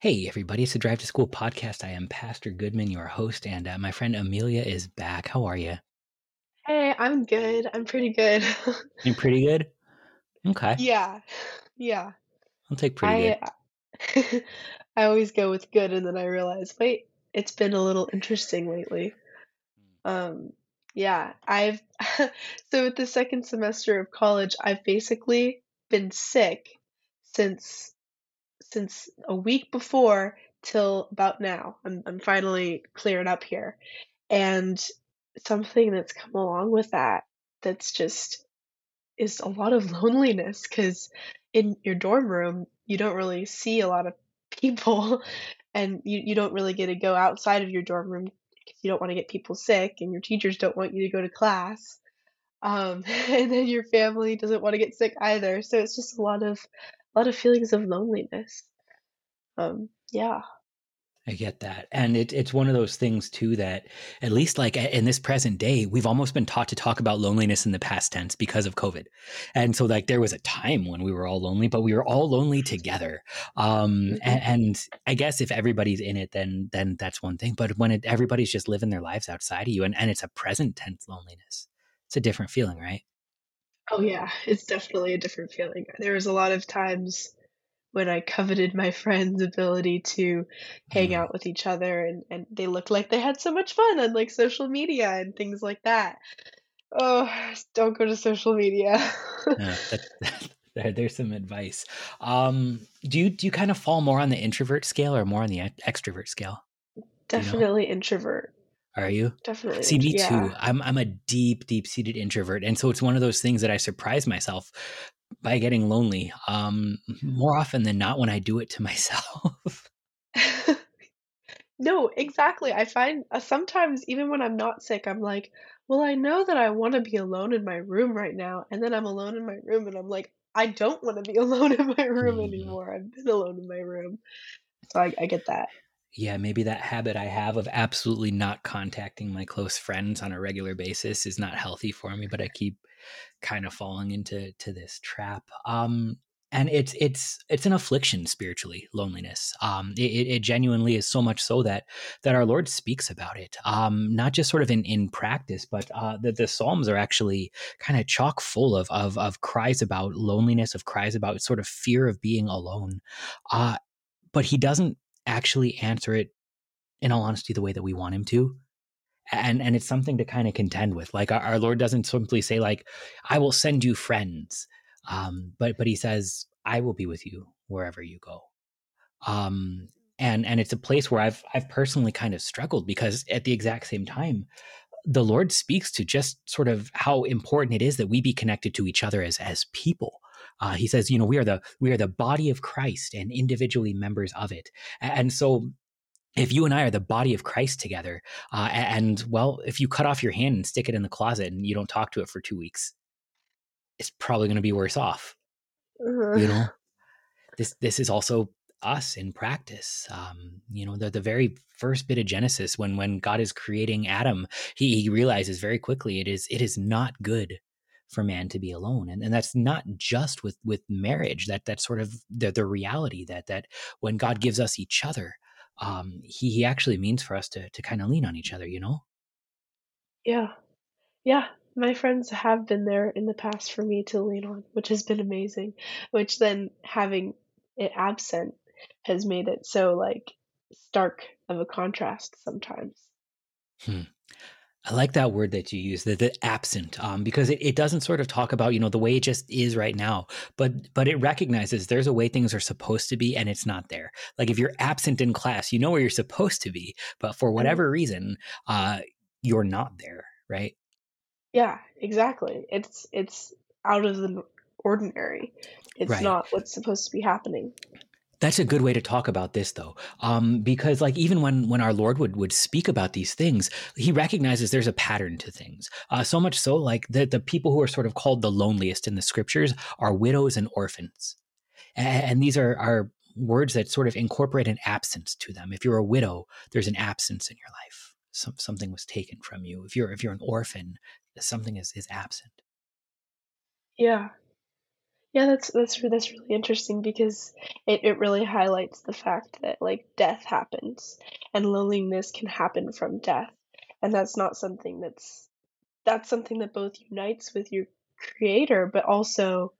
Hey, everybody, it's the Drive to School podcast. I am Pastor Goodman, your host, and uh, my friend Amelia is back. How are you? Hey, I'm good. I'm pretty good. You're pretty good? Okay. yeah, yeah. I'll take pretty I I always go with good, and then I realize, wait, it's been a little interesting lately. Um, yeah, I've so with the second semester of college, I've basically been sick since since a week before till about now. I'm I'm finally cleared up here. And something that's come along with that that's just is a lot of loneliness because in your dorm room you don't really see a lot of people and you, you don't really get to go outside of your dorm room because you don't want to get people sick and your teachers don't want you to go to class um, and then your family doesn't want to get sick either so it's just a lot of a lot of feelings of loneliness um, yeah I get that. And it, it's one of those things, too, that at least like in this present day, we've almost been taught to talk about loneliness in the past tense because of COVID. And so, like, there was a time when we were all lonely, but we were all lonely together. Um, mm-hmm. and, and, I guess if everybody's in it, then then that's one thing. But when it, everybody's just living their lives outside of you and, and it's a present tense loneliness, it's a different feeling, right? Oh, yeah. It's definitely a different feeling. There was a lot of times when I coveted my friends' ability to hang Mm. out with each other and, and they looked like they had so much fun on like social media and things like that. Oh, don't go to social media. Yeah, that, there, there's some advice. Um, do you do you kind of fall more on the introvert scale or more on the extrovert scale? Do you know? Definitely introvert. Are you? Definitely. See, me too. I'm I'm a deep, deep seated introvert, and so it's one of those things that I surprise myself by getting lonely. Um, more often than not, when I do it to myself. no, exactly. I find uh, sometimes even when I'm not sick, I'm like, well, I know that I want to be alone in my room right now. And then I'm alone in my room and I'm like, I don't want to be alone in my room Mm. anymore. I've been alone in my room. So I, I get that. Yeah, maybe that habit I have of absolutely not contacting my close friends on a regular basis is not healthy for me, but I keep kind of falling into to this trap. Um, and it's it's it's an affliction spiritually, loneliness. Um, it, it genuinely is so much so that that our Lord speaks about it. Um, not just sort of in in practice, but uh, that the Psalms are actually kind of chock full of of of cries about loneliness, of cries about sort of fear of being alone. Uh, but He doesn't actually answer it in all honesty the way that we want him to. And and it's something to kind of contend with. Like our, our lord doesn't simply say like i will send you friends um but but he says i will be with you wherever you go. Um and and it's a place where i've i've personally kind of struggled because at the exact same time the lord speaks to just sort of how important it is that we be connected to each other as as people uh, he says you know we are the we are the body of christ and individually members of it and so if you and I are the body of Christ together, uh, and well, if you cut off your hand and stick it in the closet and you don't talk to it for two weeks, it's probably going to be worse off. Uh-huh. You know, this this is also us in practice. Um, you know, the the very first bit of Genesis, when when God is creating Adam, he, he realizes very quickly it is it is not good for man to be alone, and and that's not just with with marriage. That that's sort of the the reality that that when God gives us each other um, he, he actually means for us to, to kind of lean on each other, you know? Yeah. Yeah. My friends have been there in the past for me to lean on, which has been amazing. Which then having it absent has made it so like stark of a contrast sometimes. Hmm. I like that word that you use, the, the absent, um, because it, it doesn't sort of talk about, you know, the way it just is right now, but but it recognizes there's a way things are supposed to be and it's not there. Like if you're absent in class, you know where you're supposed to be, but for whatever reason, uh, you're not there, right? yeah, exactly. It's it's out of the ordinary. It's Right. not what's supposed to be happening. That's a good way to talk about this, though, um, because like even when when our Lord would would speak about these things, He recognizes there's a pattern to things. Uh, so much so, like the the people who are sort of called the loneliest in the Scriptures are widows and orphans, and, and these are are words that sort of incorporate an absence to them. If you're a widow, there's an absence in your life. Some, something was taken from you. If you're if you're an orphan, something is is absent. Yeah. Yeah, that's that's that's really interesting because it, it really highlights the fact that like death happens and loneliness can happen from death. And that's not something that's that's something that both unites with your creator but also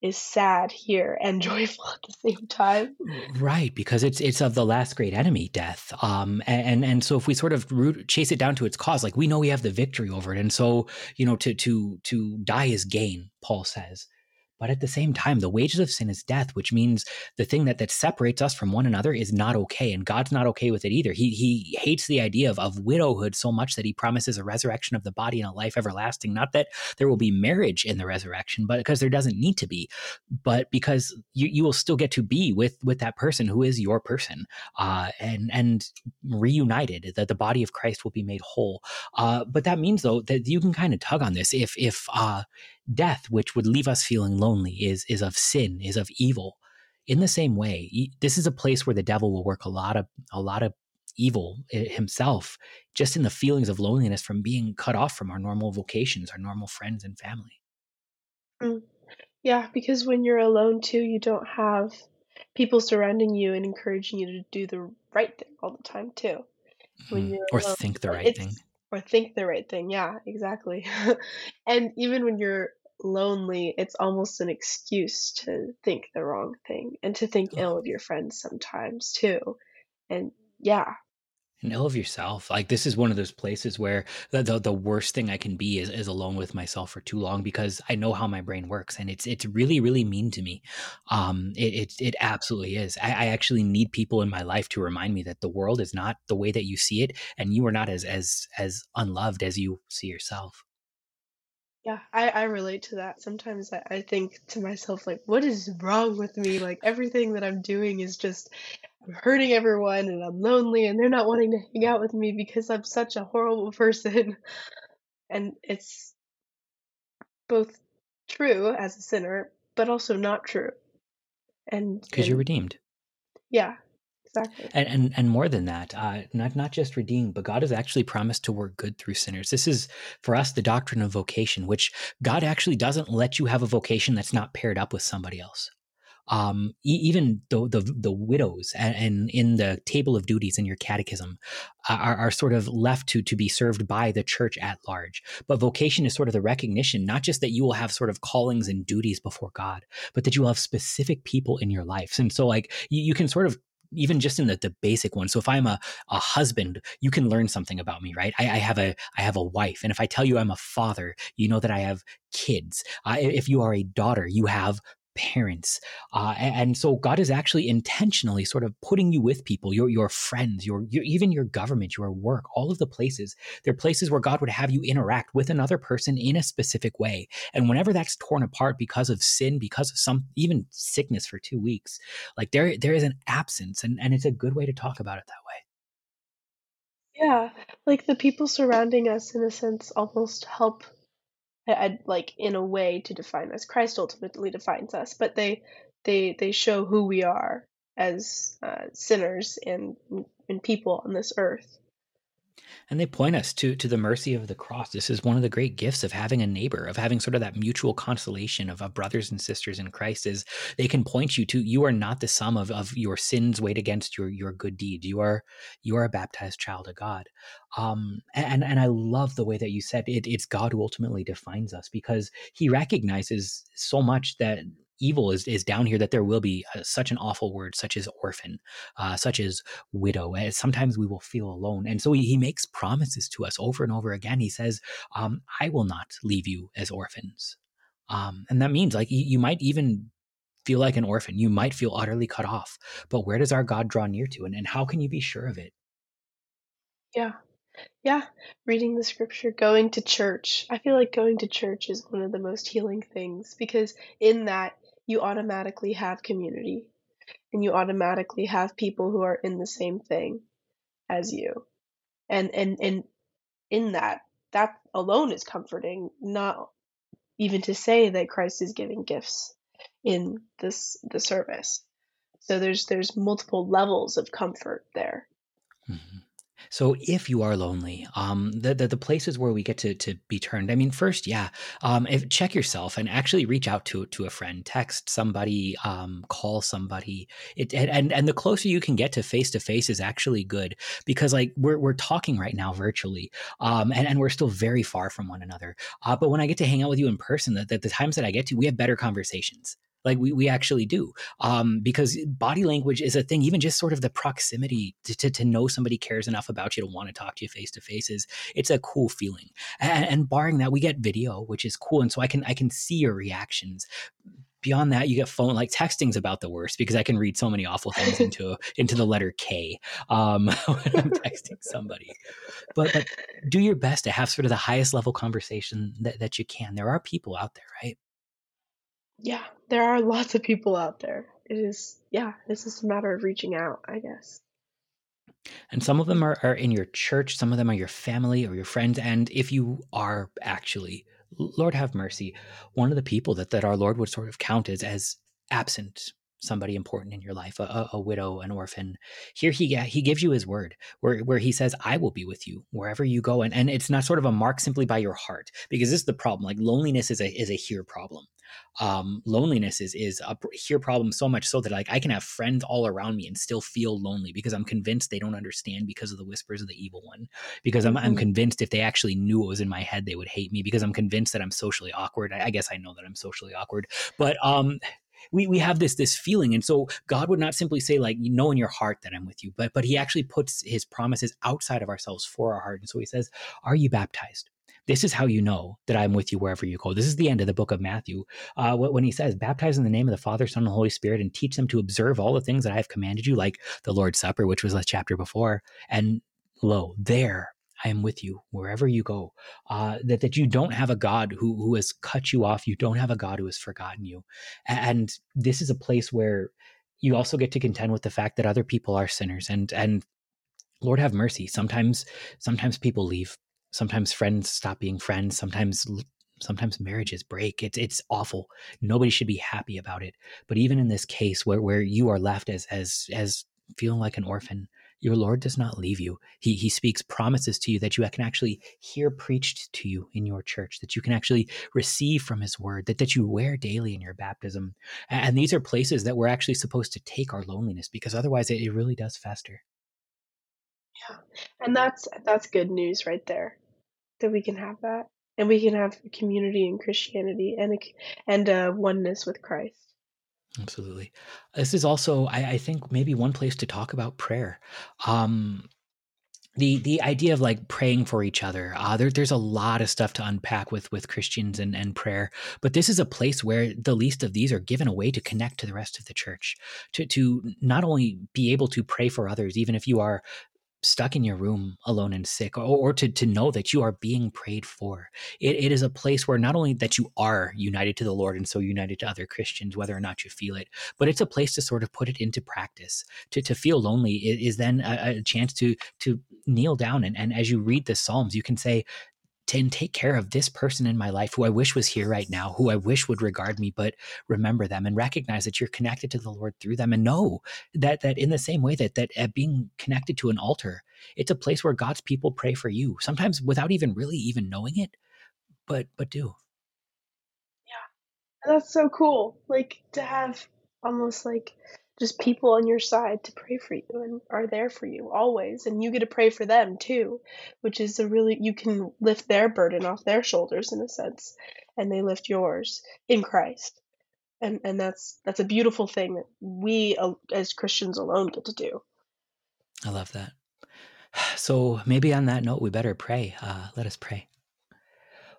is sad here and joyful at the same time. Right, because it's it's of the last great enemy, death. Um, and and so if we sort of root, chase it down to its cause, like we know we have the victory over it, and so you know to to to die is gain, Paul says. But at the same time, the wages of sin is death, which means the thing that, that separates us from one another is not okay. And God's not okay with it either. He, he hates the idea of, of widowhood so much that he promises a resurrection of the body and a life everlasting. Not that there will be marriage in the resurrection, but because there doesn't need to be, but because you, you will still get to be with, with that person who is your person uh, and, and reunited, that the body of Christ will be made whole. Uh, but that means, though, that you can kind of tug on this. If, if, uh, death, which would leave us feeling lonely, is is of sin, is of evil. In the same way, this is a place where the devil will work a lot of a lot of evil eh, himself, just in the feelings of loneliness from being cut off from our normal vocations, our normal friends and family. Mm. Yeah, because when you're alone too, you don't have people surrounding you and encouraging you to do the right thing all the time too. When mm. or alone, think the right thing or think the right thing. Yeah, exactly. and even when you're lonely, it's almost an excuse to think the wrong thing and to think ill of your friends sometimes too. And yeah. And ill of yourself. Like this is one of those places where the, the, the worst thing I can be is, is alone with myself for too long because I know how my brain works and it's it's really really mean to me. Um, it it, it absolutely is. I, I actually need people in my life to remind me that the world is not the way that you see it, and you are not as as as unloved as you see yourself. Yeah, I, I relate to that. Sometimes I, I think to myself, like, what is wrong with me? Like, everything that I'm doing is just I'm hurting everyone and I'm lonely and they're not wanting to hang out with me because I'm such a horrible person. And it's both true as a sinner, but also not true. And because you're redeemed. Yeah, Exactly. And, and and more than that, uh, not not just redeemed, but God has actually promised to work good through sinners. This is for us the doctrine of vocation, which God actually doesn't let you have a vocation that's not paired up with somebody else um, e- even the, the, the widows and, and, in the table of duties in your catechism are, are sort of left to to be served by the church at large. But vocation is sort of the recognition, not just that you will have sort of callings and duties before God, but that you will have specific people in your life. And so, like you, you can sort of even just in the, the basic one. So if I'm a, a husband, you can learn something about me, right? I, I have a I have a wife, and if I tell you I'm a father, you know that I have kids. If you are a daughter, you have parents. Uh, and, and, so God is actually intentionally sort of putting you with people, your, your friends, your, your, even your government, your work, all of the places. They're places where God would have you interact with another person in a specific way. And whenever that's torn apart because of sin, because of some even sickness for two weeks, like there, there is an absence and, and it's a good way to talk about it that way. Yeah, like the people surrounding us, in a sense, almost help like in a way to define us. Christ ultimately defines us, but they they they show who we are as uh, sinners and and people on this earth and they point us to to the mercy of the cross this is one of the great gifts of having a neighbor of having sort of that mutual consolation of, of brothers and sisters in christ is they can point you to you are not the sum of, of your sins weighed against your your good deed. you are you are a baptized child of god um and and i love the way that you said it, it's god who ultimately defines us because he recognizes so much that evil is, is down here that there will be uh, such an awful word such as orphan uh, such as widow and sometimes we will feel alone. And so he, he makes promises to us over and over again. He says um, i will not leave you as orphans. Um, and that means like you, you might even feel like an orphan. You might feel utterly cut off. But where does our god draw near to? And, and how can you be sure of it? Yeah. Yeah, reading the scripture, going to church. I feel like going to church is one of the most healing things because in that you automatically have community and you automatically have people who are in the same thing as you. And and and in that that alone is comforting, not even to say that Christ is giving gifts in this the service. So there's there's multiple levels of comfort there. Mm-hmm. So if you are lonely, um, the, the the places where we get to to be turned. I mean, first, yeah, um, if, check yourself and actually reach out to to a friend, text somebody, um, call somebody. It and and the closer you can get to face to face is actually good because like we're we're talking right now virtually, um, and and we're still very far from one another. Uh, but when I get to hang out with you in person, the, the, the times that I get to, we have better conversations like we, we actually do um, because body language is a thing even just sort of the proximity to, to, to, know somebody cares enough about you to want to talk to you face to face is it's a cool feeling. And, and, barring that we get video which is cool and so i can i can see your reactions. Beyond that you get phone like texting's about the worst because i can read so many awful things into into the letter k um, when i'm texting somebody. But but do your best to have sort of the highest level conversation that, that you can. There are people out there right yeah, there are lots of people out there. It is, yeah, it's just a matter of reaching out, I guess. And some of them are, are in your church, some of them are your family or your friends. And if you are actually, Lord have mercy, one of the people that, that our Lord would sort of count as, as absent somebody important in your life, a, a, widow, an orphan. Here he he gives you his word, where where he says, "I will be with you wherever you go," and and it's not sort of a mark simply by your heart, because this is the problem. Like loneliness is a is a here problem um, loneliness is is a here problem so much so that like I can have friends all around me and still feel lonely because I'm convinced they don't understand because of the whispers of the evil one. Because I'm, mm-hmm. I'm convinced if they actually knew what was in my head, they would hate me. Because I'm convinced that I'm socially awkward. I, I guess I know that I'm socially awkward, but um, we, we have this this feeling and so god would not simply say like you know in your heart that i'm with you but but he actually puts his promises outside of ourselves for our heart and so he says are you baptized this is how you know that I'm with you wherever you go. This is the end of the book of Matthew uh, when he says, Baptize in the name of the Father, Son, and Holy Spirit, and teach them to observe all the things that I have commanded you, like the Lord's Supper, which was a chapter before. And lo, there I am with you wherever you go. Uh, that that you don't have a God who who has cut you off. You don't have a God who has forgotten you. And this is a place where you also get to contend with the fact that other people are sinners. And and Lord have mercy. Sometimes sometimes people leave sometimes friends stop being friends sometimes sometimes marriages break. It's it's awful. Nobody should be happy about it. But even in this case where where you are left as as as feeling like an orphan your lord does not leave you. He he speaks promises to you that you can actually hear preached to you in your church that you can actually receive from his word that that you wear daily in your baptism. And these are places that we're actually supposed to take our loneliness because otherwise it, it really does fester. Yeah. And that's that's good news right there that we can have that and we can have community in Christianity and and a oneness with Christ. Absolutely. This is also, I, I think, maybe one place to talk about prayer. Um, the the idea of like praying for each other uh, there, there's a lot of stuff to unpack with with christians and, and prayer but this is a place where the least of these are given away to connect to the rest of the church to to not only be able to pray for others even if you are stuck in your room alone and sick or, or to, to know that you are being prayed for. It, it is a place where not only that you are united to the lord and so united to other christians whether or not you feel it but it's a place to sort of put it into practice. To, to feel lonely is then a, a chance to to kneel down and, and as you read the psalms you can say to take care of this person in my life who I wish was here right now, who I wish would regard me, but remember them and recognize that you're connected to the Lord through them and know that that in the same way that that uh, being connected to an altar, it's a place where God's people pray for you, sometimes without even really even knowing it, but but do. Yeah. That's so cool. Like to have almost like just people on your side to pray for you and are there for you always. And you get to pray for them too which is a really you can lift their burden off their shoulders in a sense and they lift yours in Christ. And and that's that's a beautiful thing that we as Christians alone get to do. I love that. So maybe on that note we better pray. Uh, let us pray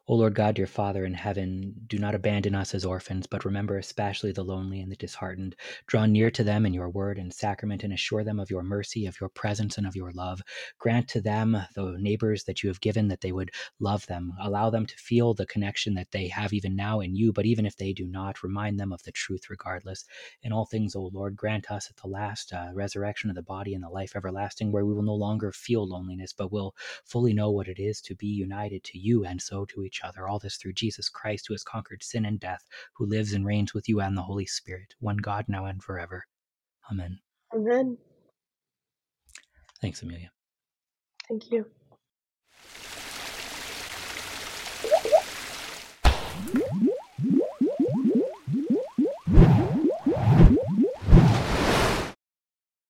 O Lord God, your Father in heaven, do not abandon us as orphans, but remember especially the lonely and the disheartened. Draw near to them in your word and sacrament and assure them of your mercy, of your presence, and of your love. Grant to them, the neighbors that you have given, that they would love them. Allow them to feel the connection that they have even now in you, but even if they do not, remind them of the truth regardless. In all things, O Lord, grant us at the last uh, resurrection of the body and the life everlasting, where we will no longer feel loneliness, but will fully know what it is to be united to you and so to each each other. All this through Jesus Christ, who has conquered sin and death, who lives and reigns with you and the Holy Spirit, one God now and forever. Amen. Amen. Thanks, Amelia. Thank you.